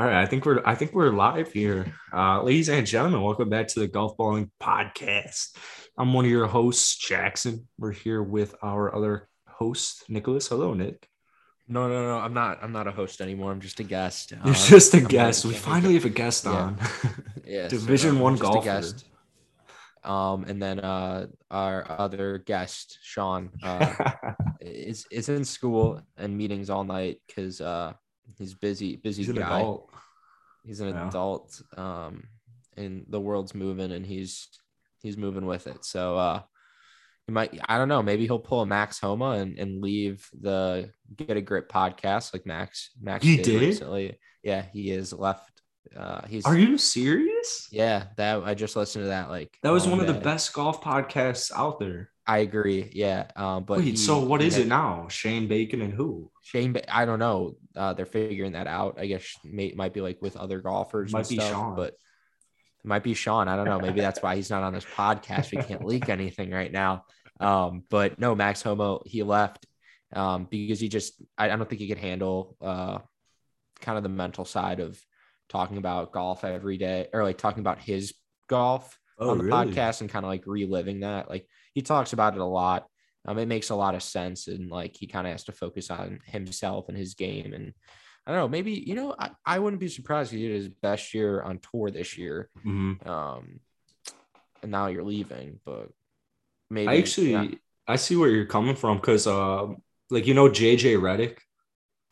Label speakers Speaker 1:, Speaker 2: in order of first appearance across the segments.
Speaker 1: All right, I think we're I think we're live here, uh, ladies and gentlemen. Welcome back to the Golf Balling Podcast. I'm one of your hosts, Jackson. We're here with our other host, Nicholas. Hello, Nick.
Speaker 2: No, no, no. I'm not. I'm not a host anymore. I'm just a guest.
Speaker 1: You're
Speaker 2: Um,
Speaker 1: just a
Speaker 2: I'm
Speaker 1: guest. We finally have a guest on.
Speaker 2: yeah, so,
Speaker 1: Division
Speaker 2: no,
Speaker 1: one
Speaker 2: I'm a
Speaker 1: golfer.
Speaker 2: guest. Um, and then uh, our other guest, Sean, uh, is is in school and meetings all night because uh, he's busy, busy
Speaker 1: He's an
Speaker 2: guy.
Speaker 1: adult.
Speaker 2: He's an
Speaker 1: Yeah.
Speaker 2: adult. Um, and the world's moving, and he's he's moving with it. So uh, he might. I don't know. Maybe he'll pull a Max Homa and and leave the Get a Grip podcast like Max. Max
Speaker 1: He
Speaker 2: did,
Speaker 1: did?
Speaker 2: recently. Yeah, he is left. Uh, he's
Speaker 1: Are you serious?
Speaker 2: yeah. That I just listened to that. Like
Speaker 1: That was one of the best golf podcasts out there.
Speaker 2: I agree. Yeah. Um, but
Speaker 1: Wait,
Speaker 2: he-
Speaker 1: so what is
Speaker 2: had-
Speaker 1: it now? Shane Bacon and who?
Speaker 2: Shane, Ba- I don't know. Uh, they're figuring that out. I guess may, might be like with other golfers.
Speaker 1: Might be
Speaker 2: stuff,
Speaker 1: Sean.
Speaker 2: but it might be Sean. I don't know. Maybe that's why he's not on this podcast. We can't leak anything right now. Um, but no, Max Homa, he left um, because he just, I, I don't think he could handle uh, kind of the mental side of talking about golf every day or like talking about his golf
Speaker 1: Oh,
Speaker 2: on the podcast and kind of like reliving that. Like he talks about it a lot. Um, it makes a lot of sense, and like he kind of has to focus on himself and his game. And I don't know, maybe you know, I, I wouldn't be surprised if he did his best year on tour this year.
Speaker 1: Mhm.
Speaker 2: Um, and now you're leaving, but maybe
Speaker 1: I actually
Speaker 2: yeah,
Speaker 1: I see where you're coming from because uh, like you know JJ Redick.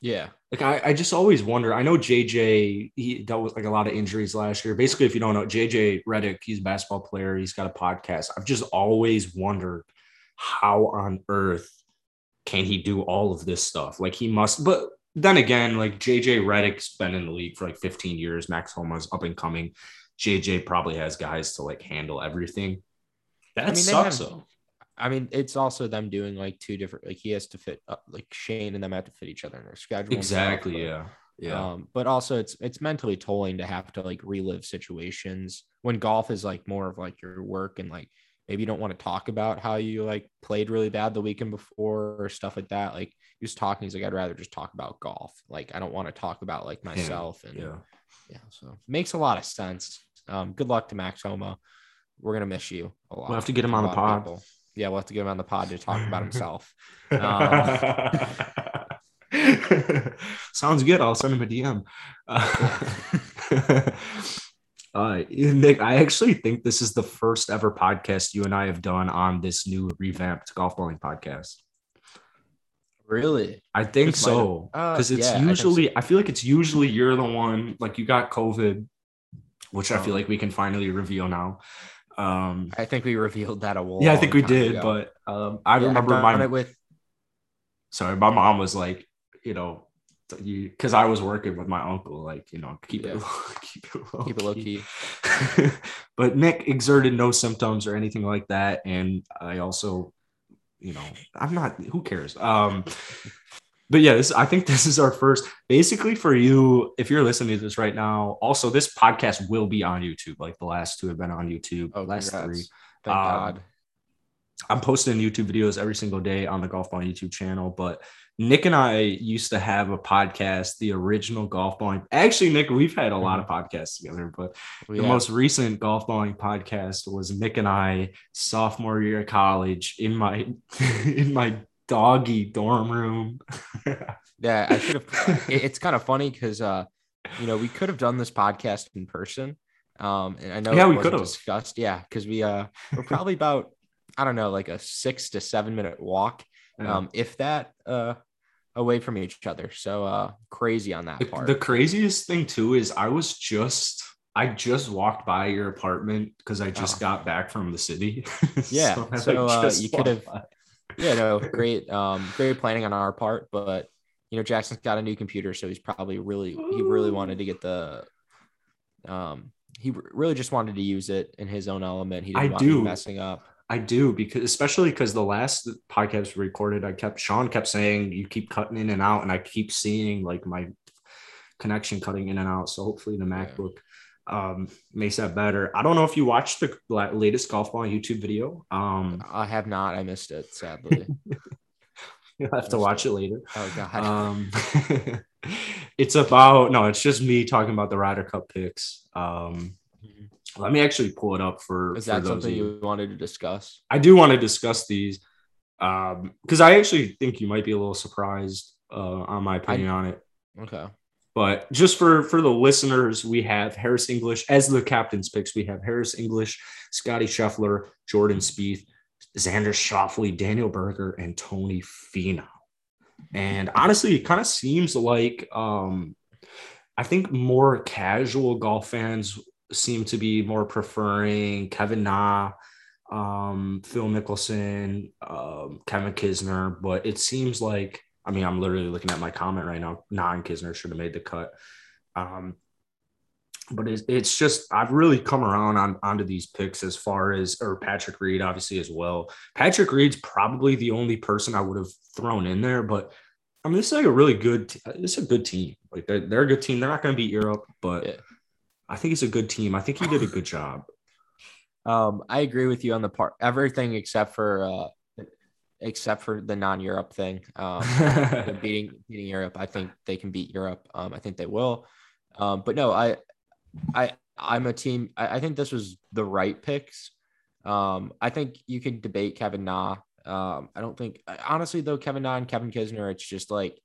Speaker 2: yeah,
Speaker 1: Like I, I just always wonder. I know JJ he dealt with like a lot of injuries last year. Basically, if you don't know JJ Redick, he's a basketball player. He's got a podcast. I've just always wondered how on earth can he do all of this stuff? Like he must. But then again, like JJ Redick's been in the league for like 15 years. Max Homa's up and coming. JJ probably has guys to like handle everything. That
Speaker 2: mean,
Speaker 1: sucks
Speaker 2: have-
Speaker 1: though.
Speaker 2: I mean, it's also them doing like two different. Like he has to fit, uh, like Shane and them have to fit each other in their schedule. and stuff,
Speaker 1: Exactly.
Speaker 2: but-
Speaker 1: Yeah. Yeah.
Speaker 2: Um, but also it's it's mentally tolling to have to like relive situations when golf is like more of like your work and like maybe you don't want to talk about how you like played really bad the weekend before or stuff like that. Like he was talking, he's like, I'd rather just talk about golf. Like I don't want to talk about like myself and
Speaker 1: yeah.
Speaker 2: yeah. So makes a lot of sense. Um, good luck to Max Homa. We're gonna miss you a lot.
Speaker 1: We'll have to get him on the pod.
Speaker 2: Yeah, we'll have to get him on the pod to talk about himself. Um,
Speaker 1: Sounds good. I'll send him a DM. Uh, uh, Nick, I actually think this is the first ever podcast you and I have done on this new revamped golf balling podcast.
Speaker 2: Really?
Speaker 1: I think
Speaker 2: This might have-
Speaker 1: so
Speaker 2: uh,
Speaker 1: because it's
Speaker 2: yeah, I think
Speaker 1: usually I, feel like it's usually you're the one like you got COVID, which I feel
Speaker 2: Oh.
Speaker 1: like we can finally reveal now. Um,
Speaker 2: I think we revealed that a while.
Speaker 1: yeah, I think we did, but um, I remember my
Speaker 2: it with
Speaker 1: sorry, my mom was like, you know, you because I was working with my uncle, like, you know, keep it
Speaker 2: Yeah.
Speaker 1: keep it low
Speaker 2: keep it low
Speaker 1: key.
Speaker 2: key.
Speaker 1: but Nick exerted no symptoms or anything like that, and I also, you know, I'm not. Who cares? Um, but yeah, this I think this is our first. Basically, for you, if you're listening to this right now, also this podcast will be on YouTube. Like the last two have been on YouTube.
Speaker 2: Oh,
Speaker 1: last
Speaker 2: congrats.
Speaker 1: three.
Speaker 2: Thank
Speaker 1: Um,
Speaker 2: God.
Speaker 1: I'm posting YouTube videos every single day on the Golf Ball YouTube channel, but Nick and I used to have a podcast, the original Golf Balling. Actually, Nick, we've had a lot of podcasts together, but
Speaker 2: We
Speaker 1: the most recent Golf Balling podcast was Nick and I sophomore year of college in my in my doggy dorm room.
Speaker 2: yeah, I should have. it- it's kind of funny because uh, you know, we could have done this podcast in person. Um, and I know
Speaker 1: Yeah, we could've.
Speaker 2: discussed. Yeah, because we uh, we're probably about I don't know, like a six to seven minute walk, um, if that uh, away from each other. So uh, crazy on that
Speaker 1: the,
Speaker 2: part.
Speaker 1: the craziest thing too is I was just I just walked by your apartment because I just
Speaker 2: Oh.
Speaker 1: got back from the city.
Speaker 2: Yeah,
Speaker 1: I,
Speaker 2: so, uh, you could have-
Speaker 1: by.
Speaker 2: Yeah, no, great, um, great planning on our part, but you know, Jackson's got a new computer, so he's probably really he really wanted to get the um he really just wanted to use it in his own element. He didn't
Speaker 1: I do.
Speaker 2: messing up.
Speaker 1: I do because especially because the last podcast we recorded, I kept Sean kept saying you keep cutting in and out, and I keep seeing like my connection cutting in and out. So hopefully the
Speaker 2: Yeah.
Speaker 1: Um, makes that better. I don't know if you watched the latest golf ball YouTube video. Um,
Speaker 2: I have not. I missed it, sadly.
Speaker 1: you'll have to watch
Speaker 2: it.
Speaker 1: later.
Speaker 2: oh God.
Speaker 1: Um, it's about no, it's just me talking about the Ryder Cup picks. Um, let me actually pull it up for.
Speaker 2: Is
Speaker 1: for
Speaker 2: that
Speaker 1: those
Speaker 2: something
Speaker 1: you.
Speaker 2: you wanted to discuss?
Speaker 1: I do want to discuss these Um, because I actually think you might be a little surprised uh, on my opinion on it.
Speaker 2: Okay.
Speaker 1: But just for for the listeners, we have Harris English as the captain's picks. We have Harris English, Scotty Scheffler, Jordan Spieth, Xander Schauffele, Daniel Berger, and Tony Finau. And honestly, it kind of seems like um, I think more casual golf fans seem to be more preferring Kevin Na, um, Phil Mickelson, um, Kevin Kisner, but it seems like I mean I'm literally looking at my comment right now. Non Kisner should have made the cut. Um, but it's, it's just I've really come around on onto these picks as far as or Patrick Reed obviously as well. Patrick Reed's probably the only person I would have thrown in there, but I mean this is like a really good this is a good team. Like they're, they're a good team. They're not going to beat Europe, but
Speaker 2: Yeah.
Speaker 1: I think it's a good team. I think he did a good job.
Speaker 2: Um, I agree with you on the part everything except for uh except for the non-Europe thing. Um beating beating Europe. I think they can beat Europe. Um, I think they will. Um, but no, I I I'm a team. I, I think this was the right picks. Um, I think you could debate Kevin Na. Um, I don't think honestly though Kevin Na and Kevin Kisner, it's just like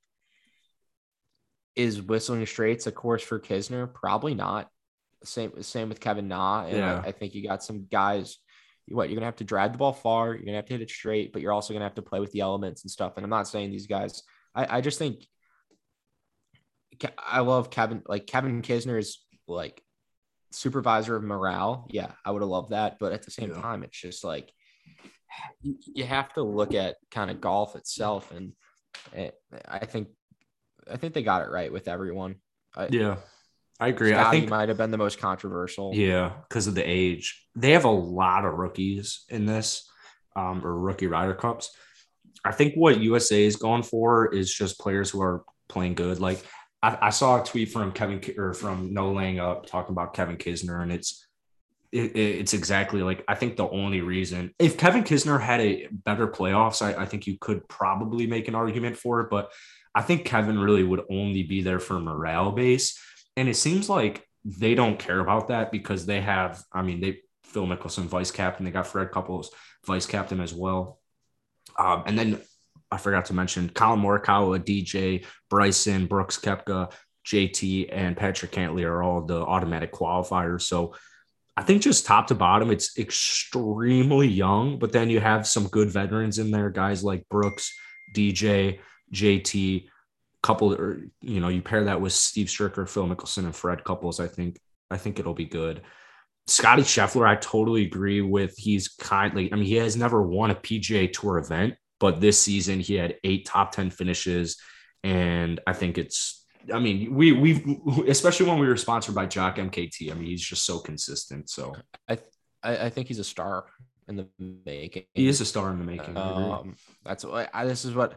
Speaker 2: is Whistling Straits a course for Kisner? Probably not. Same same with Kevin Na. And
Speaker 1: Yeah.
Speaker 2: I, I think you got some guys. What you're gonna have to drag the ball far. You're gonna have to hit it straight, but you're also gonna have to play with the elements and stuff. And I'm not saying these guys. I, I just think I love Kevin. Like Kevin Kisner is like supervisor of morale. Yeah, I would have loved that. But at the same
Speaker 1: Yeah.
Speaker 2: time, it's just like you, you have to look at kind of golf itself, and it, I think I think they got it right with everyone. I,
Speaker 1: yeah, I agree. I
Speaker 2: Scotty
Speaker 1: think
Speaker 2: might have been the most controversial.
Speaker 1: Yeah, because of the age. They have a lot of rookies in this, um, or rookie Ryder Cups. I think what USA is going for is just players who are playing good. Like I, I saw a tweet from Kevin or from No Laying Up talking about Kevin Kisner, and it's it, it- it's exactly like I think the only reason if Kevin Kisner had a better playoffs, I, I think you could probably make an argument for it. But I think Kevin really would only be there for morale base. And it seems like they don't care about that because they have, I mean, they Phil Mickelson vice captain, they got Fred Couples vice captain as well. Um, and then I forgot to mention Collin Morikawa, DJ, Bryson, Brooks Koepka, JT, and Patrick Cantlay are all the automatic qualifiers. So I think just top to bottom, it's extremely young, but then you have some good veterans in there, guys like Brooks, DJ, JT, couple, or you know, you pair that with Steve Stricker, Phil Mickelson, and Fred Couples. I think, I think it'll be good. Scotty Scheffler, I totally agree with. He's kindly, I mean, he has never won a PGA Tour event, but this season he had eight top 10 finishes. And I think it's, I mean, we, we've, especially when we were sponsored by Jock MKT, I mean, he's just so consistent. So
Speaker 2: I, I think he's a star in the making.
Speaker 1: he is a star in the making.
Speaker 2: Um, that's what I, this is what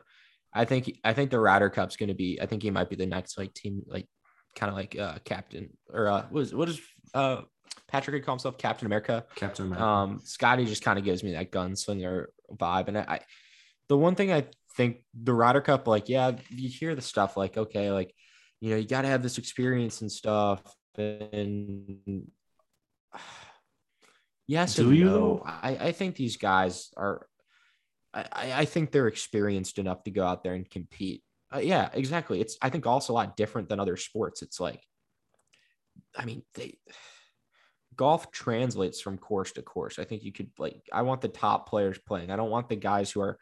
Speaker 2: I think. I think the Ryder Cup's going to be. I think he might be the next like team, like kind of like uh captain or uh what is what is uh Patrick call himself Captain America.
Speaker 1: Captain America.
Speaker 2: Um, Scotty just kind of gives me that gunslinger vibe, and I, I, the one thing I think the Ryder Cup, like, yeah, you hear the stuff like, okay, like, you know, you got to have this experience and stuff, and yes,
Speaker 1: Do you, though?
Speaker 2: I, I think these guys are. I, I think they're experienced enough to go out there and compete. Uh, yeah, exactly. It's I think golf's a lot different than other sports. It's like, I mean, they golf translates from course to course. I think you could like I want the top players playing. I don't want the guys who are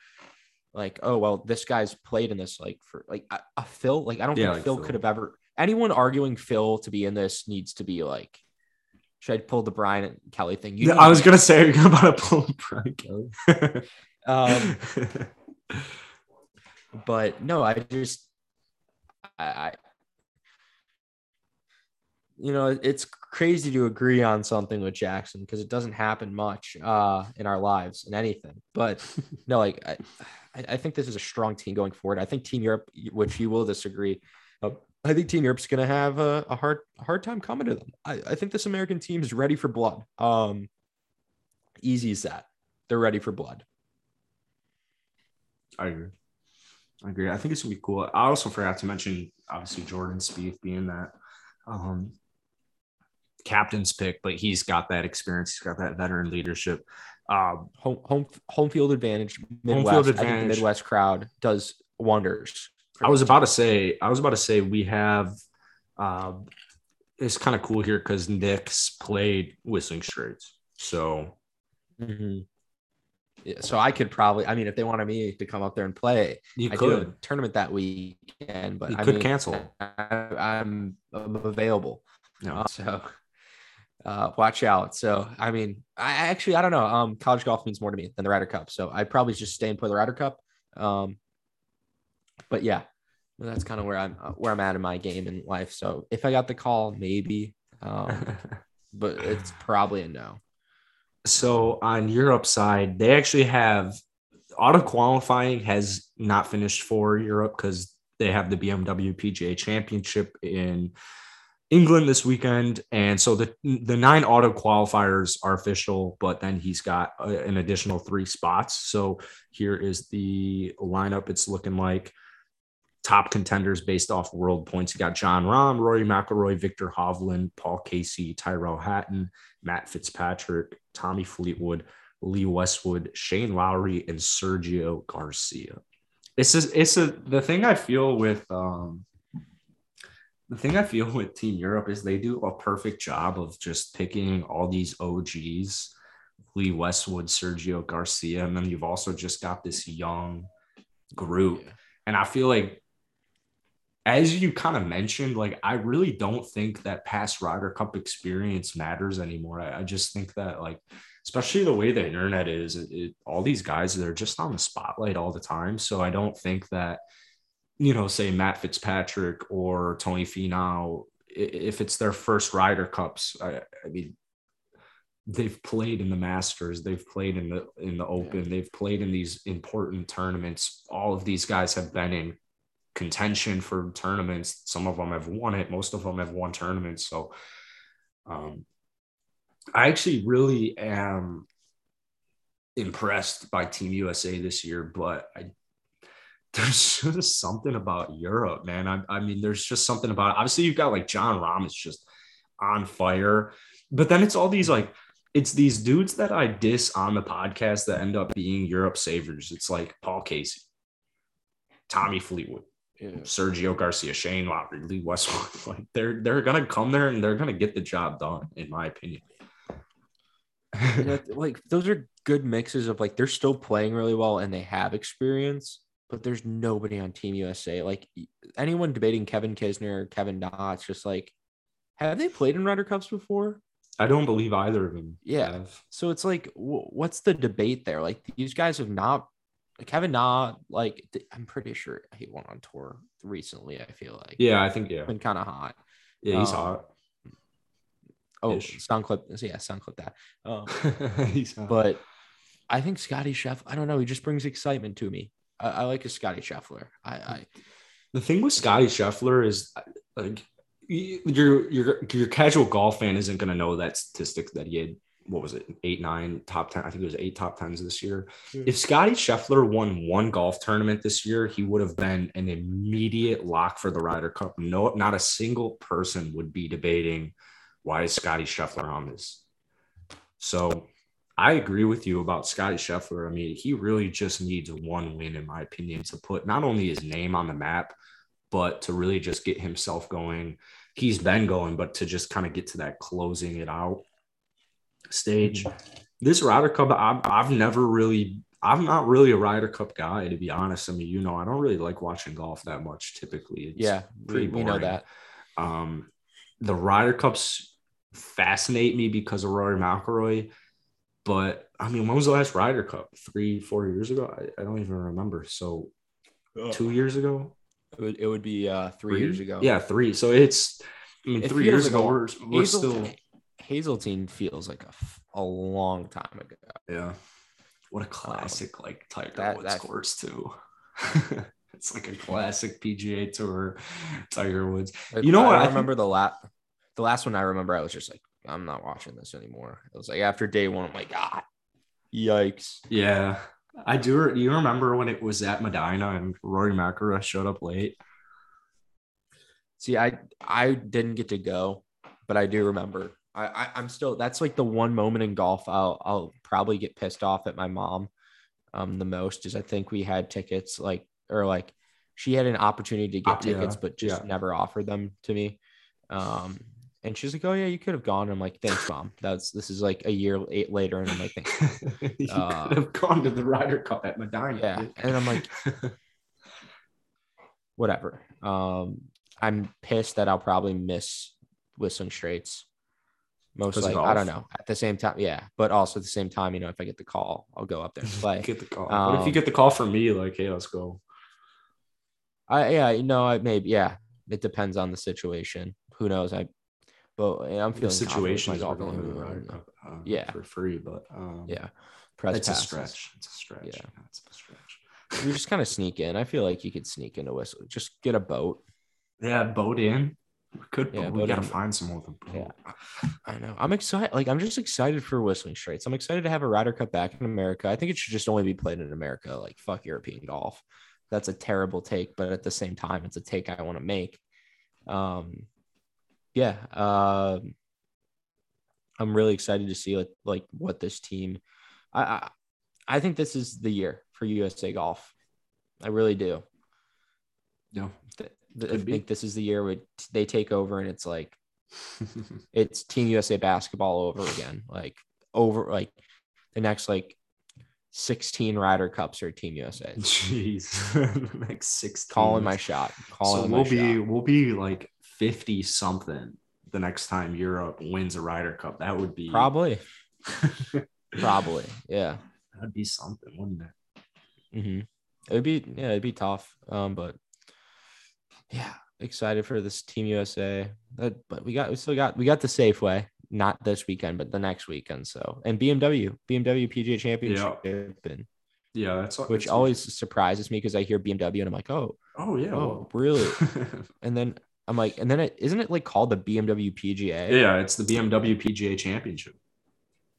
Speaker 2: like, oh well, this guy's played in this like for like a, a Phil. Like I don't
Speaker 1: Yeah,
Speaker 2: think
Speaker 1: like
Speaker 2: Phil,
Speaker 1: Phil.
Speaker 2: could have ever anyone arguing Phil to be in this needs to be like should I pull the Brian and Kelly thing? You
Speaker 1: Yeah, I was
Speaker 2: to-
Speaker 1: gonna say you're about to pull Brian Kelly.
Speaker 2: um but no, I just I, I you know, it's crazy to agree on something with Jackson because it doesn't happen much uh in our lives in anything. But no, like I, I think this is a strong team going forward. I think Team Europe, which you will disagree, uh, I think Team Europe's going to have a, a hard hard time coming to them. I, I think this American team is ready for blood. Um, easy as that. They're ready for blood.
Speaker 1: I agree. I agree. I think it's gonna be cool. I also forgot to mention, obviously, Jordan Spieth being that um, captain's pick, but he's got that experience. He's got that veteran leadership. Um,
Speaker 2: home home home field advantage. Midwest. Home field advantage. I think the Midwest crowd does wonders.
Speaker 1: I was about to say. I was about to say we have. Uh, it's kind of cool here because Nick's played Whistling Straits, so.
Speaker 2: Mm-hmm. So I could probably. I mean, if they wanted me to come up there and play,
Speaker 1: you
Speaker 2: I
Speaker 1: could
Speaker 2: tournament that weekend, but
Speaker 1: you
Speaker 2: I
Speaker 1: could
Speaker 2: mean,
Speaker 1: cancel.
Speaker 2: I, am available.
Speaker 1: No.
Speaker 2: Uh, so uh, watch out. So, I mean, I actually, I don't know. Um, college golf means more to me than the Ryder Cup. So I'd probably just stay and play the Ryder Cup. Um, but yeah, that's kind of where I'm, uh, where I'm at in my game in life. So if I got the call, maybe, um, but it's probably a no.
Speaker 1: So on Europe side, they actually have auto qualifying has not finished for Europe because they have the BMW PGA Championship in England this weekend, and so the the nine auto qualifiers are official, but then he's got a, an additional three spots. So here is the lineup. It's looking like top contenders based off world points. You got Jon Rahm, Rory McIlroy, Viktor Hovland, Paul Casey, Tyrrell Hatton, Matt Fitzpatrick, Tommy Fleetwood, Lee Westwood, Shane Lowry, and Sergio Garcia. It's a, it's a the thing I feel with um the thing I feel with Team Europe is they do a perfect job of just picking all these OGs, Lee Westwood, Sergio Garcia, and then you've also just got this young group. Yeah. And I feel like, as you kind of mentioned, like I really don't think that past Ryder Cup experience matters anymore. I, I just think that, like, especially the way the internet is, it, it, all these guys they're just on the spotlight all the time. So I don't think that you know, say Matt Fitzpatrick or Tony Finau, if it's their first Ryder Cups, I, I, mean, they've played in the Masters, they've played in the in the Open, they've played in these important tournaments. All of these guys have been in contention for tournaments. Some of them have won it. Most of them have won tournaments. So, um, I actually really am impressed by Team USA this year, but I there's just something about Europe, man. I, I mean, there's just something about it. Obviously, you've got like Jon Rahm is just on fire, but then it's all these like it's these dudes that I diss on the podcast that end up being Europe savers. It's like Paul Casey, Tommy Fleetwood, yeah. Sergio Garcia, Shane Lowry, Lee Westwood. Like they're they're gonna come there and they're gonna get the job done, in my opinion.
Speaker 2: like those are good mixes of like they're still playing really well and they have experience but there's nobody on Team USA. Like anyone debating Kevin Kisner, Kevin Dots, just like, have they played in Ryder Cups before?
Speaker 1: I don't believe either of them.
Speaker 2: Yeah. Have. So it's like, what's the debate there? Like these guys have not. Kevin Na, like I'm pretty sure he went on tour recently. I feel like.
Speaker 1: Yeah, I think yeah.
Speaker 2: Been kind of hot.
Speaker 1: Yeah, he's um, hot.
Speaker 2: Oh, sound clip. Yeah, sound clip that. He's Um, but I think Scotty Chef. I don't know. He just brings excitement to me. I, I like a Scotty Scheffler. I, I
Speaker 1: the thing with Scotty Scheffler is like your your your casual golf fan isn't going to know that statistic that he had what was it eight nine top 10 i think it was eight top 10s this year yeah. if scotty scheffler won one golf tournament this year he would have been an immediate lock for the ryder cup no not a single person would be debating why is scotty scheffler on this so I agree with you about Scotty Scheffler. I mean, he really just needs one win, in my opinion, to put not only his name on the map, but to really just get himself going. He's been going, but to just kind of get to that closing it out stage. This Ryder Cup, I've, I've never really, I'm not really a Ryder Cup guy, to be honest. I mean, you know, I don't really like watching golf that much typically.
Speaker 2: It's yeah, pretty we, we know that.
Speaker 1: Um, the Ryder Cups fascinate me because of Rory McIlroy but I mean, when was the last Ryder Cup? Three, four years ago? I, I don't even remember. So oh. two years ago?
Speaker 2: It would, it would be uh, three, three, years ago.
Speaker 1: Yeah, three. So it's, I mean, it three years ago, we're, we're Hazel, still.
Speaker 2: Hazeltine feels like a, a long time ago.
Speaker 1: Yeah. What a classic, um, like Tiger that, Woods that, course, too. it's like a classic PGA Tour Tiger Woods. You know
Speaker 2: I
Speaker 1: what?
Speaker 2: I remember the last, the last one I remember, I was just like, I'm not watching this anymore. It was like after day one, I'm like, ah, yikes.
Speaker 1: Yeah. I do. Do you remember when it was at Medinah and Rory McIlroy showed up late?
Speaker 2: See, I I didn't get to go, but I do remember. I, I I'm still. That's like the one moment in golf I'll I'll probably get pissed off at my mom, um, the most is I think we had tickets like or like she had an opportunity to get tickets,
Speaker 1: yeah,
Speaker 2: but just
Speaker 1: yeah.
Speaker 2: never offered them to me. Um, and she's like, "Oh yeah, you could have gone." I'm like, "Thanks, mom." That's this is like a year eight later, and I'm like, "Thanks."
Speaker 1: you
Speaker 2: Uh,
Speaker 1: could have gone to the Ryder Cup at Medinah.
Speaker 2: Yeah,
Speaker 1: dude.
Speaker 2: and I'm like, whatever. Um, I'm pissed that I'll probably miss Whistling Straits. Most like I don't know. At the same time, yeah, but also at the same time, you know, if I get the call, I'll go up there and play.
Speaker 1: get the call. what if you
Speaker 2: Um,
Speaker 1: get the call from me? Like, hey, let's go.
Speaker 2: I yeah, you know, I maybe yeah. It depends on the situation. Who knows? I, but yeah, I'm feeling
Speaker 1: The
Speaker 2: situation
Speaker 1: is going to the
Speaker 2: golfing.
Speaker 1: Ryder Cup uh,
Speaker 2: Yeah.
Speaker 1: for free, but um,
Speaker 2: Yeah, press
Speaker 1: it's a stretch. It's a stretch.
Speaker 2: Yeah.
Speaker 1: it's a stretch.
Speaker 2: You just kind of sneak in. I feel like you could sneak in into Whistle. Just get a boat.
Speaker 1: Yeah, boat in. We could,
Speaker 2: Yeah,
Speaker 1: but we gotta
Speaker 2: in.
Speaker 1: find some more.
Speaker 2: Yeah. I know. I'm excited. Like I'm just excited for Whistling Straits. I'm excited to have a Ryder Cup back in America. I think it should just only be played in America. Like fuck European golf. That's a terrible take, but at the same time, it's a take I want to make. Um, yeah. Um, I'm really excited to see like, like what this team. I, I I think this is the year for USA Golf. I really do.
Speaker 1: No.
Speaker 2: I
Speaker 1: be.
Speaker 2: think this is the year where they take over and it's like it's Team USA basketball over again. Like over like the next like 16 Ryder Cups are Team USA.
Speaker 1: Jeez, like six.
Speaker 2: Calling my shot. Calling
Speaker 1: So we'll be
Speaker 2: shot.
Speaker 1: we'll be like fifty something the next time Europe wins a Ryder Cup. That would be
Speaker 2: Probably. Probably. Yeah.
Speaker 1: That'd be something, wouldn't it?
Speaker 2: hmm It'd be yeah, it'd be tough. Um, but yeah, excited for this Team USA. That, but we got we still got we got the Safeway, not this weekend, but the next weekend. So and BMW, BMW PGA Championship, and
Speaker 1: Yeah, that's
Speaker 2: which
Speaker 1: that's-
Speaker 2: always surprises me because I hear BMW and I'm like, oh,
Speaker 1: Oh yeah.
Speaker 2: oh,
Speaker 1: well.
Speaker 2: really? And then I'm like, and then it isn't it like called the BMW PGA
Speaker 1: yeah, it's the BMW PGA Championship.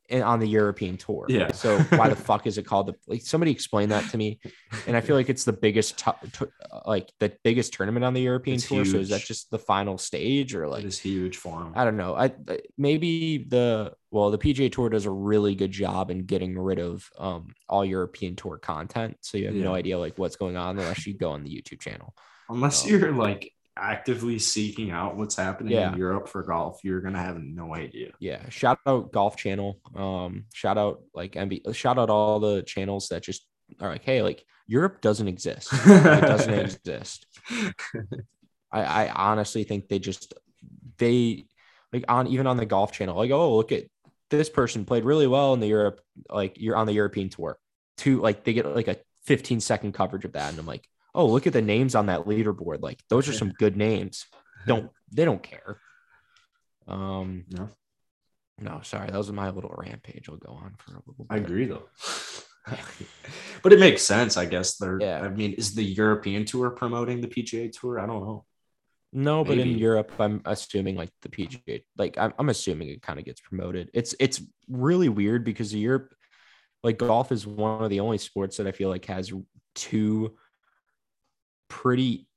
Speaker 2: And on the European tour.
Speaker 1: Yeah.
Speaker 2: So why the fuck is it called the like somebody explain that to me? And I feel like it's the biggest tu- tu- like the biggest tournament on the European
Speaker 1: It's
Speaker 2: tour. So is that just the final stage or like
Speaker 1: it is huge for him.
Speaker 2: I don't know. I maybe the well the PGA Tour does a really good job in getting rid of um all European tour content. So you have no idea like what's going on unless you go on the YouTube channel.
Speaker 1: Unless
Speaker 2: Oh.
Speaker 1: you're like actively seeking out what's happening
Speaker 2: Yeah.
Speaker 1: in Europe for golf, you're gonna have no idea.
Speaker 2: Yeah. Shout out Golf Channel. Um, shout out like MB shout out all the channels that just are like, hey, like Europe doesn't exist. It doesn't exist. I, I honestly think they just they like on even on the golf channel, like, oh, look at this person played really well in the Europe, like you're on the European tour. To like they get like a 15 second coverage of that. And I'm like, oh, look at the names on that leaderboard. Like those are some good names. Don't they don't care. Um
Speaker 1: No,
Speaker 2: no, sorry, that was my little rampage. I'll go on for a little bit.
Speaker 1: I agree though. but it makes sense, I guess. They're
Speaker 2: Yeah.
Speaker 1: I mean, is the European tour promoting the PGA tour? I don't know.
Speaker 2: No, but in Europe, I'm assuming like the PGA, like I'm, I'm assuming it kind of gets promoted. It's it's really weird because Europe, like golf, is one of the only sports that I feel like has two pretty.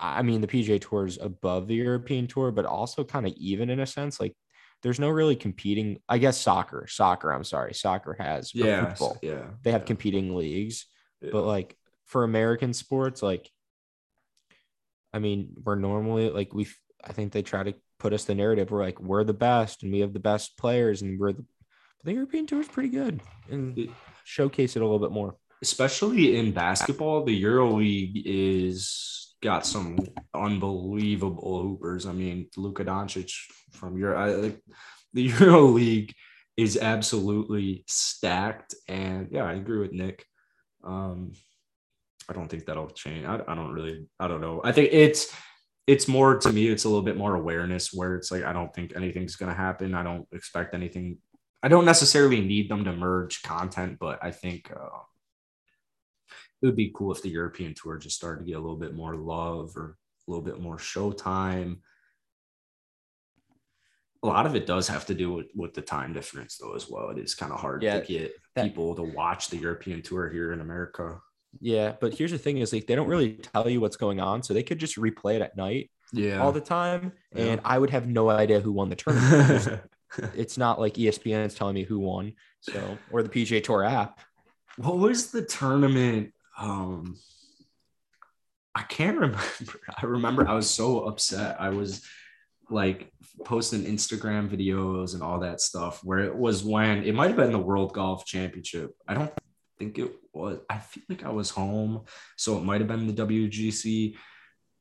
Speaker 2: I mean, the PGA Tour is above the European Tour, but also kind of even in a sense. Like, there's no really competing. I guess soccer, soccer. I'm sorry, soccer has.
Speaker 1: Yeah,
Speaker 2: football.
Speaker 1: yeah.
Speaker 2: They have
Speaker 1: yeah,
Speaker 2: competing leagues
Speaker 1: yeah.
Speaker 2: but like for American sports, like I mean, we're normally like we I think they try to put us the narrative. We're like we're the best and we have the best players and we're the the European tour is pretty good and showcase it a little bit more.
Speaker 1: Especially in basketball, the Euro League is got some unbelievable hoopers. I mean, Luka Doncic from Euro, I, like, the Euro League is absolutely stacked. And yeah, I agree with Nick. Um, I don't think that'll change. I, I don't really, I don't know. I think it's, it's more to me, it's a little bit more awareness where it's like, I don't think anything's going to happen. I don't expect anything. I don't necessarily need them to merge content, but I think, uh, it would be cool if the European tour just started to get a little bit more love or a little bit more showtime. a lot of it does have to do with, with the time difference though as well. It is kind of hard
Speaker 2: Yeah,
Speaker 1: to get
Speaker 2: that-
Speaker 1: people to watch the European tour here in America.
Speaker 2: Yeah, but here's the thing: is like they don't really tell you what's going on, so they could just replay it at night
Speaker 1: Yeah.
Speaker 2: all the time,
Speaker 1: Yeah.
Speaker 2: and I would have no idea who won the tournament. it's not like ESPN is telling me who won, so or the PGA Tour app.
Speaker 1: what was the tournament? Um I can't remember. I remember I was so upset. I was like posting Instagram videos and all that stuff where it was when it might have been the World Golf Championship. I don't think it was. I feel like I was home, so it might have been the WGC,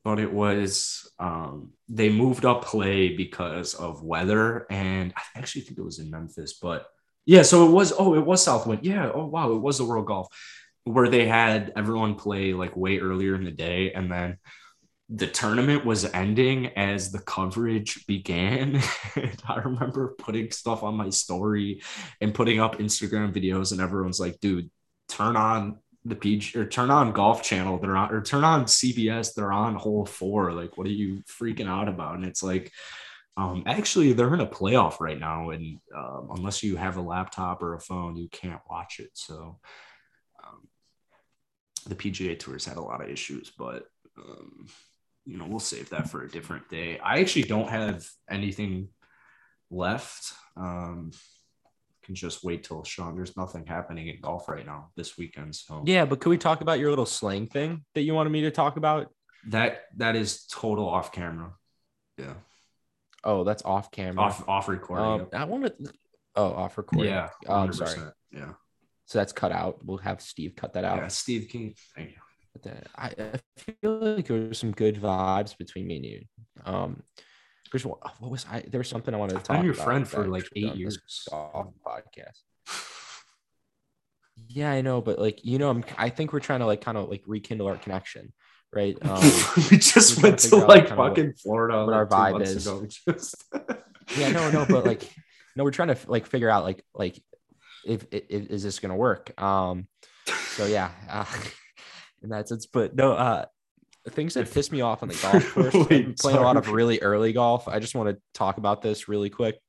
Speaker 1: but it was um they moved up play because of weather and I actually think it was in Memphis, but yeah, so it was oh, it was Southwind. Yeah, oh wow, it was the World Golf where they had everyone play like way earlier in the day and then the tournament was ending as the coverage began. And I remember putting stuff on my story and putting up Instagram videos, and everyone's like, dude, turn on the PG or turn on Golf Channel. They're on, or turn on CBS. They're on hole four. Like, what are you freaking out about? And it's like, um, actually, they're in a playoff right now. And um, unless you have a laptop or a phone, you can't watch it. So, the PGA Tour's had a lot of issues, but um, you know, we'll save that for a different day. I actually don't have anything left. Um, can just wait till Sean. There's nothing happening in golf right now this weekend. So
Speaker 2: Yeah, but could we talk about your little slang thing that you wanted me to talk about?
Speaker 1: that that is total off camera. Yeah,
Speaker 2: Oh, that's off camera.
Speaker 1: off off recording.
Speaker 2: Um. I want to. Oh, off recording.
Speaker 1: yeah,
Speaker 2: Oh, I'm sorry.
Speaker 1: Yeah,
Speaker 2: So that's cut out. We'll have Steve cut that out.
Speaker 1: yeah. Steve King. Thank you.
Speaker 2: But then I, I feel like there was some good vibes between me and you. Um, there's what, was I? There was something I wanted to
Speaker 1: I've
Speaker 2: talk.
Speaker 1: been your friend for like eight years.
Speaker 2: Podcast. Yeah, I know, but like you know, I'm. I think we're trying to like kind of like rekindle our connection, right? Um,
Speaker 1: we just went
Speaker 2: to
Speaker 1: to like
Speaker 2: kinda what-
Speaker 1: fucking Florida.
Speaker 2: what
Speaker 1: like,
Speaker 2: our vibe is.
Speaker 1: ago. Just
Speaker 2: yeah, no, no, but like, no, we're trying to like figure out like like if, if, is this gonna work? Um, so yeah, uh, in that sense, but no, uh, things that piss me off on the golf course.
Speaker 1: Wait,
Speaker 2: playing a lot of really early golf. I just want to talk about this really quick.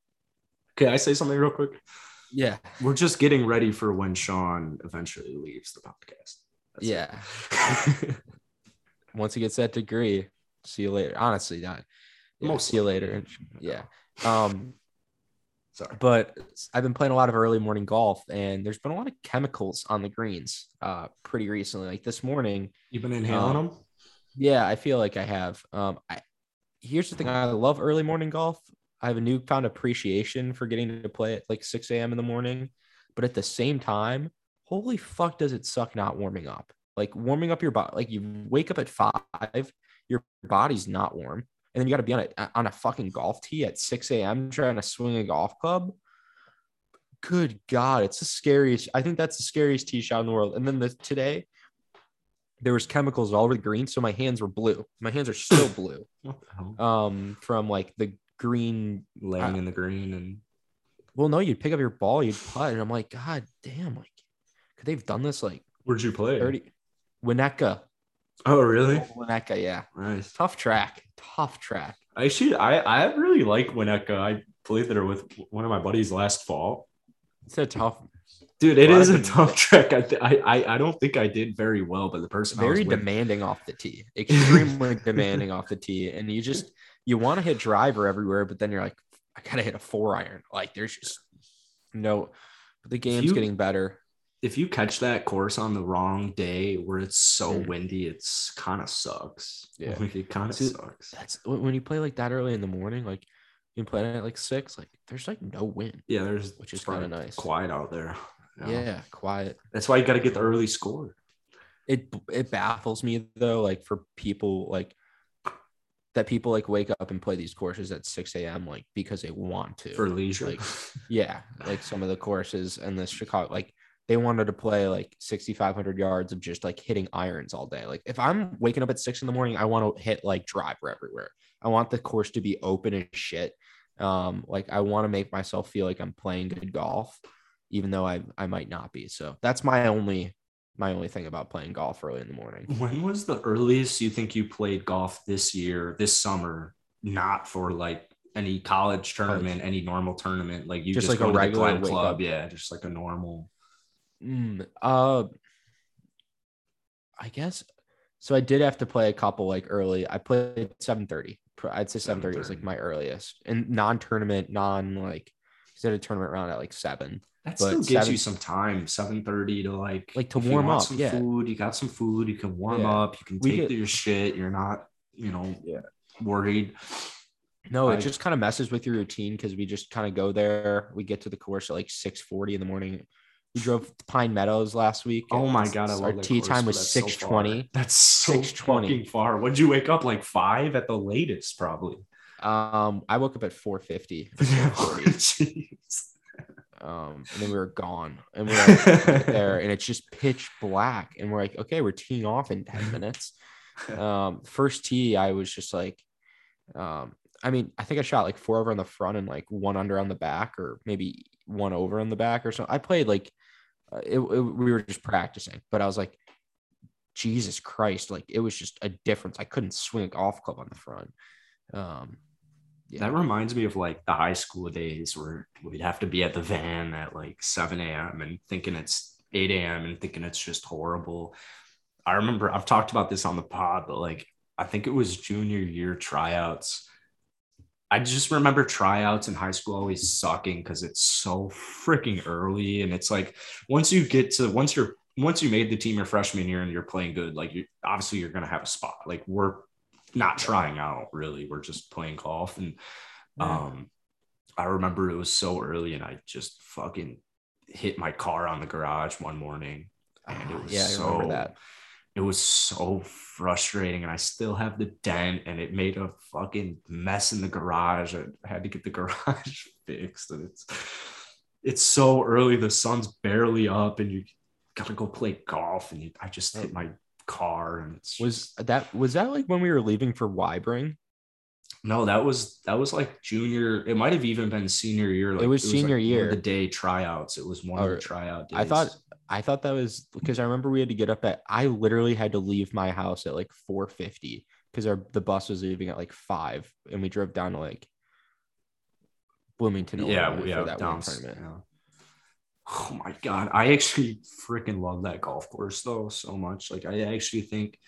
Speaker 1: Okay, I say something real quick.
Speaker 2: Yeah,
Speaker 1: We're just getting ready for when Sean eventually leaves the podcast. That's
Speaker 2: yeah. Once he gets that degree, see you later. Honestly, not. Yeah,
Speaker 1: Most
Speaker 2: see you later. Yeah. Um,
Speaker 1: Sorry.
Speaker 2: but I've been playing a lot of early morning golf, and there's been a lot of chemicals on the greens uh, pretty recently. Like this morning,
Speaker 1: You've been inhaling
Speaker 2: Um,
Speaker 1: them?
Speaker 2: yeah, I feel like I have. Um, I here's the thing: I love early morning golf. I have a newfound appreciation for getting to play at like 6 a.m. in the morning, but at the same time, holy fuck, does it suck not warming up? Like warming up your body, like you wake up at five, your body's not warm, and then you got to be on a on a fucking golf tee at 6 a.m. trying to swing a golf club. Good God, it's the scariest. I think that's the scariest tee shot in the world. And then the today, there was chemicals all over the green, so my hands were blue. My hands are still blue.
Speaker 1: Hell?
Speaker 2: Um, from like the green.
Speaker 1: Laying in the green and
Speaker 2: Well, no, you'd pick up your ball, you'd putt, and I'm like, God damn, like, could they've done this like
Speaker 1: where'd you play?
Speaker 2: 30? Winnetka,
Speaker 1: Oh, really?
Speaker 2: Winnetka, yeah,
Speaker 1: Nice.
Speaker 2: tough track, tough track.
Speaker 1: I Actually, I I really like Winnetka. I played there with one of my buddies last fall.
Speaker 2: It's a tough,
Speaker 1: Dude, it is a tough track. I, th- I I I don't think I did very well, but the person I was
Speaker 2: very demanding off the tee, extremely demanding off the tee, and you just you want to hit driver everywhere, but then you're like, I gotta hit a four iron. Like, there's just no. But the game's
Speaker 1: you-
Speaker 2: getting better.
Speaker 1: If you catch that course on the wrong day where it's so windy, it's kind of sucks.
Speaker 2: Yeah.
Speaker 1: Like, it kind of sucks.
Speaker 2: That's when you play like that early in the morning, like you play at like six, like there's like no wind.
Speaker 1: Yeah, there's
Speaker 2: Which is kinda nice.
Speaker 1: Quiet out there.
Speaker 2: Yeah, quiet.
Speaker 1: That's why you got to get the early score.
Speaker 2: It it baffles me though, like for people like that people like wake up and play these courses at 6 a.m. like because they want to.
Speaker 1: for leisure.
Speaker 2: like yeah, like some of the courses in the Chicago, like they wanted to play like 6,500 yards of just like hitting irons all day. Like if I'm waking up at six in the morning, I want to hit like driver everywhere. I want the course to be open as shit. Um, like I want to make myself feel like I'm playing good golf, even though I I might not be. So that's my only my only thing about playing golf early in the morning.
Speaker 1: when was the earliest you think you played golf this year, this summer, not for like any college tournament, any normal tournament. Like you just,
Speaker 2: Just like
Speaker 1: go
Speaker 2: a regular
Speaker 1: club,
Speaker 2: up.
Speaker 1: yeah, just like a normal.
Speaker 2: Mm, uh, I guess. So I did have to play a couple like early. I played seven thirty. I'd say seven thirty was like my earliest, and non-tournament, non like. Because I had a tournament round at like seven.
Speaker 1: That
Speaker 2: But
Speaker 1: still gives
Speaker 2: seven-
Speaker 1: you some time, seven thirty to like
Speaker 2: Like, to warm up,
Speaker 1: Some
Speaker 2: yeah.
Speaker 1: food. You got some food. You can warm
Speaker 2: Yeah.
Speaker 1: up. You can
Speaker 2: We
Speaker 1: take your shit. You're not, you know,
Speaker 2: Yeah.
Speaker 1: worried.
Speaker 2: No, it just kind of messes with your routine because we just kind of go there. We get to the course at like six forty in the morning. We drove to Pine Meadows last week.
Speaker 1: Oh my god, I
Speaker 2: our tea time was
Speaker 1: so
Speaker 2: six twenty.
Speaker 1: That's so
Speaker 2: 6:20.
Speaker 1: fucking far. Would you wake up like five at the latest? Probably.
Speaker 2: Um, I woke up at four fifty. Um, and then we were gone, and we we're like, there, and it's just pitch black, and we're like, okay, we're teeing off in ten minutes. Um, first tee, I was just like, um, I mean, I think I shot like four over on the front and like one under on the back, or maybe one over on the back or something. I played like, it, it- we were just practicing, but I was like, Jesus Christ, like it was just a difference. I couldn't swing a golf club on the front. Um, yeah.
Speaker 1: That reminds me of like the high school days where we'd have to be at the van at like 7 a.m. and thinking it's 8 a.m. and thinking it's just horrible. I remember I've talked about this on the pod, but like I think it was junior year tryouts. I just remember tryouts in high school always sucking because it's so freaking early. And it's like once you get to once you're once you made the team your freshman year and you're playing good, like you obviously you're gonna have a spot. Like we're not trying out really. We're just playing golf. And um I remember it was so early and I just fucking hit my car on the garage one morning. And it
Speaker 2: Ah,
Speaker 1: was
Speaker 2: yeah, I
Speaker 1: so
Speaker 2: remember that.
Speaker 1: It was so frustrating and I still have the dent and it made a fucking mess in the garage. I had to get the garage fixed and it's it's so early the sun's barely up and you gotta go play golf and you, I just oh. hit my car and it's
Speaker 2: Was
Speaker 1: just-
Speaker 2: that was that like when we were leaving for Wybring?
Speaker 1: no that was that was like junior it might have even been senior year like, it
Speaker 2: was senior
Speaker 1: like
Speaker 2: year.
Speaker 1: the day tryouts it was one of the tryout days
Speaker 2: I thought I thought that was because I remember we had to get up at I literally had to leave my house at like 4:50 because our the bus was leaving at like five and we drove down to like Bloomington,
Speaker 1: yeah, yeah,
Speaker 2: for that
Speaker 1: down,
Speaker 2: tournament.
Speaker 1: yeah. Oh my god, I actually freaking love that golf course though so much. Like I actually think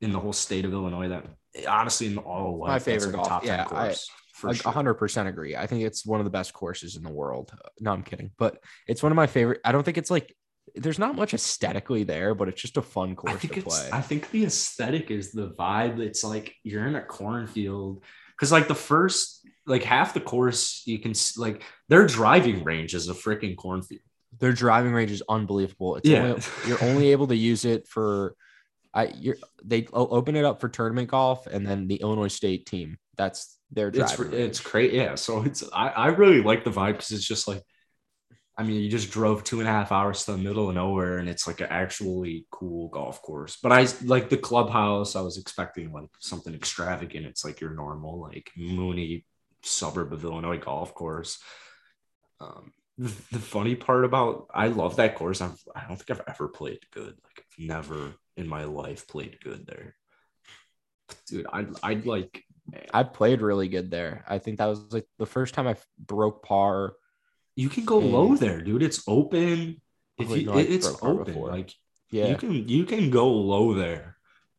Speaker 1: in the whole state of Illinois that honestly in all of life,
Speaker 2: My favorite
Speaker 1: like,
Speaker 2: golf.
Speaker 1: top 10
Speaker 2: Yeah, I-
Speaker 1: course for
Speaker 2: I
Speaker 1: sure.
Speaker 2: 100% agree. I think it's one of the best courses in the world. No, I'm kidding, but it's one of my favorite. I don't think it's like there's not much aesthetically there, but it's just a fun
Speaker 1: I
Speaker 2: course
Speaker 1: think
Speaker 2: to
Speaker 1: it's
Speaker 2: play.
Speaker 1: I think the aesthetic is the vibe. It's like you're in a cornfield because like the first like half the course you can s- like their driving range is a freaking cornfield.
Speaker 2: Their driving range is unbelievable. It's
Speaker 1: Yeah.
Speaker 2: only, you're only able to use it for I you're they open it up for tournament golf and then the Illinois State team. That's their
Speaker 1: it's
Speaker 2: driving.
Speaker 1: it's
Speaker 2: range.
Speaker 1: great yeah so it's I, I really like the vibe because it's just like i mean you just drove two and a half hours to the middle of nowhere and it's like an actually cool golf course. But i like the clubhouse i was expecting like something extravagant. It's like your normal like mooney suburb of illinois golf course. Um the, funny part about i love that course. I've, i don't think i've ever played good. Like never in my life played good there. Dude i i'd like
Speaker 2: I played really good there. I think that was like the first time I broke par.
Speaker 1: You can go
Speaker 2: Yeah.
Speaker 1: low there, dude. It's open. If you, it- it's open.
Speaker 2: before.
Speaker 1: Like
Speaker 2: Yeah.
Speaker 1: you can you can go low there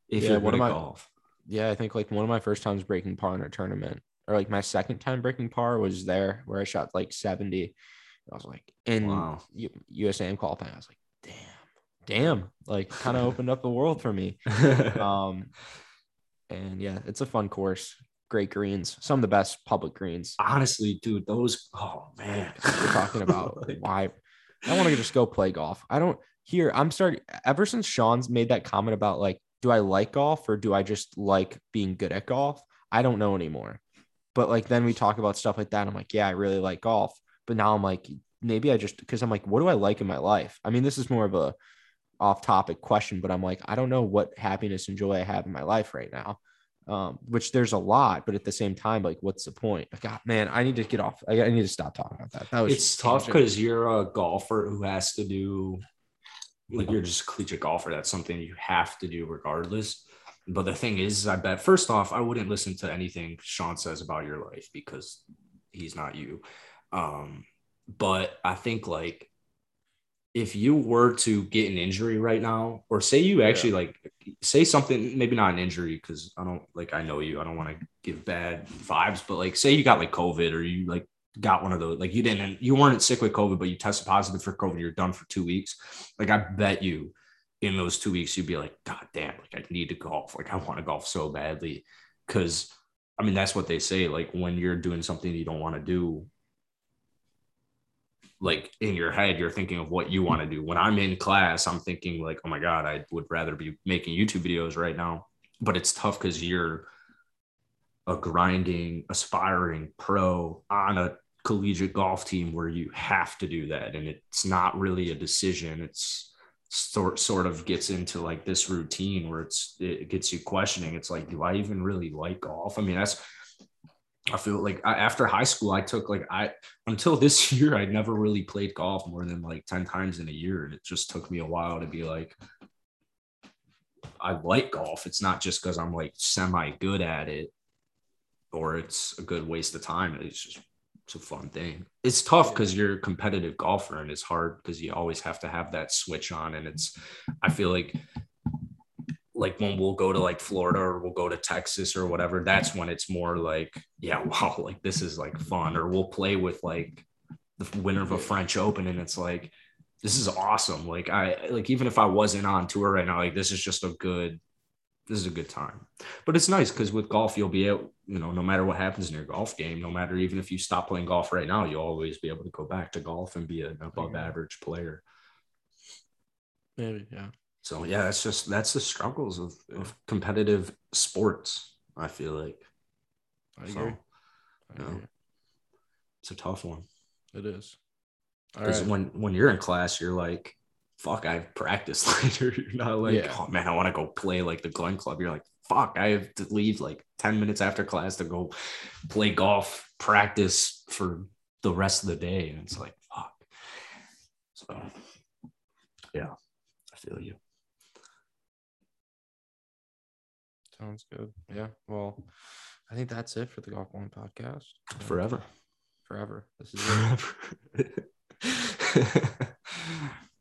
Speaker 1: if
Speaker 2: Yeah,
Speaker 1: you're
Speaker 2: one of my-
Speaker 1: golf.
Speaker 2: Yeah, I think like one of my first times breaking par in a tournament, or like my second time breaking par was there where I shot like 70. I was like in
Speaker 1: Wow.
Speaker 2: U- USAM qualifying. I was like, damn, damn, like kind of opened up the world for me. Um, and yeah, it's a fun course. Great greens, some of the best public greens.
Speaker 1: Honestly, dude, those oh man.
Speaker 2: We're talking about
Speaker 1: Like,
Speaker 2: why I want to just go play golf. I don't here. I'm starting ever since Sean's made that comment about like, do I like golf or do I just like being good at golf? I don't know anymore. But like then we talk about stuff like that. I'm like, yeah, I really like golf. But now I'm like, maybe I just because I'm like, what do I like in my life? I mean, this is more of a off topic question, but I'm like, I don't know what happiness and joy I have in my life right now. Um, which there's a lot, but at the same time, like, what's the point? God, man, I need to get off. I, I need to stop talking about that. That was
Speaker 1: it's tough because you're a golfer who has to do like you're just a collegiate golfer. That's something you have to do regardless. but the thing is, I bet first off, I wouldn't listen to anything Sean says about your life because he's not you. Um, but I think like if you were to get an injury right now, or say you actually yeah. like say something, maybe not an injury, because I don't like I know you, I don't want to give bad vibes, but like say you got like COVID or you like got one of those, like you didn't, you weren't sick with COVID, but you tested positive for COVID, you're done for two weeks. Like I bet you in those two weeks, you'd be like, God damn, like I need to golf. Like I want to golf so badly. Cause I mean, that's what they say. Like when you're doing something you don't want to do, like in your head, you're thinking of what you want to do. When I'm in class, I'm thinking like, oh my God, I would rather be making YouTube videos right now. But it's tough because you're a grinding, aspiring pro on a collegiate golf team where you have to do that. And it's not really a decision. It's sort sort of gets into like this routine where it's it gets you questioning. It's like, do I even really like golf? I mean, that's I feel like I, after high school, I took like I until this year, I never really played golf more than like 10 times in a year. And it just took me a while to be like, I like golf. It's not just because I'm like semi good at it or it's a good waste of time. It's just it's a fun thing. It's tough because you're a competitive golfer and it's hard because you always have to have that switch on. And it's I feel like like when we'll go to like Florida or we'll go to Texas or whatever, that's when it's more like, yeah, wow, like this is like fun. Or we'll play with like the winner of a French Open and it's like, this is awesome. Like I like even if I wasn't on tour right now, like this is just a good this is a good time. But it's nice because with golf, you'll be able, you know, no matter what happens in your golf game, no matter even if you stop playing golf right now, you'll always be able to go back to golf and be an above average player.
Speaker 2: Maybe, yeah.
Speaker 1: So yeah, that's just that's the struggles of, of competitive sports. I feel like.
Speaker 2: I agree. So, I agree.
Speaker 1: it's a tough one.
Speaker 2: It is.
Speaker 1: Because right. when when you're in class, you're like, "Fuck, I have practice later." You're not like, yeah. "Oh man, I want to go play like the Glen Club." You're like, "Fuck, I have to leave like ten minutes after class to go play golf, practice for the rest of the day," and it's like, "Fuck." So, yeah, I feel you.
Speaker 2: Sounds good. Yeah. Well, I think that's it for the Golf One podcast.
Speaker 1: Forever.
Speaker 2: Forever. This is
Speaker 1: forever.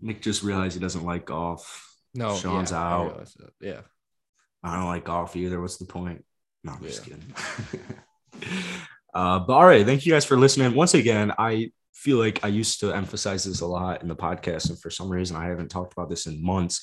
Speaker 1: Nick just realized he doesn't like golf.
Speaker 2: No,
Speaker 1: Sean's
Speaker 2: yeah,
Speaker 1: out.
Speaker 2: I yeah.
Speaker 1: I don't like golf either. What's the point? No, I'm yeah. just kidding. uh, but all right, thank you guys for listening. Once again, I feel like I used to emphasize this a lot in the podcast, and for some reason, I haven't talked about this in months.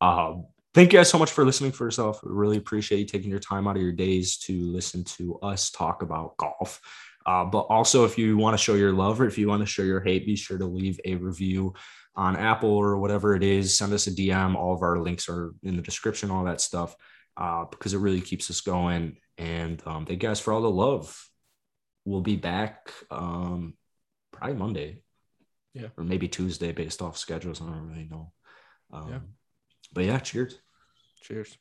Speaker 1: Uh, thank you guys so much for listening for yourself. We really appreciate you taking your time out of your days to listen to us talk about golf. Uh, but also, if you want to show your love or if you want to show your hate, be sure to leave a review on Apple or whatever it is. Send us a DM. All of our links are in the description, all that stuff, uh, because it really keeps us going. And um, thank you guys for all the love. We'll be back um, probably Monday.
Speaker 2: Yeah.
Speaker 1: Or maybe Tuesday based off schedules. I don't really know. Um, yeah. But yeah, cheers.
Speaker 2: Cheers.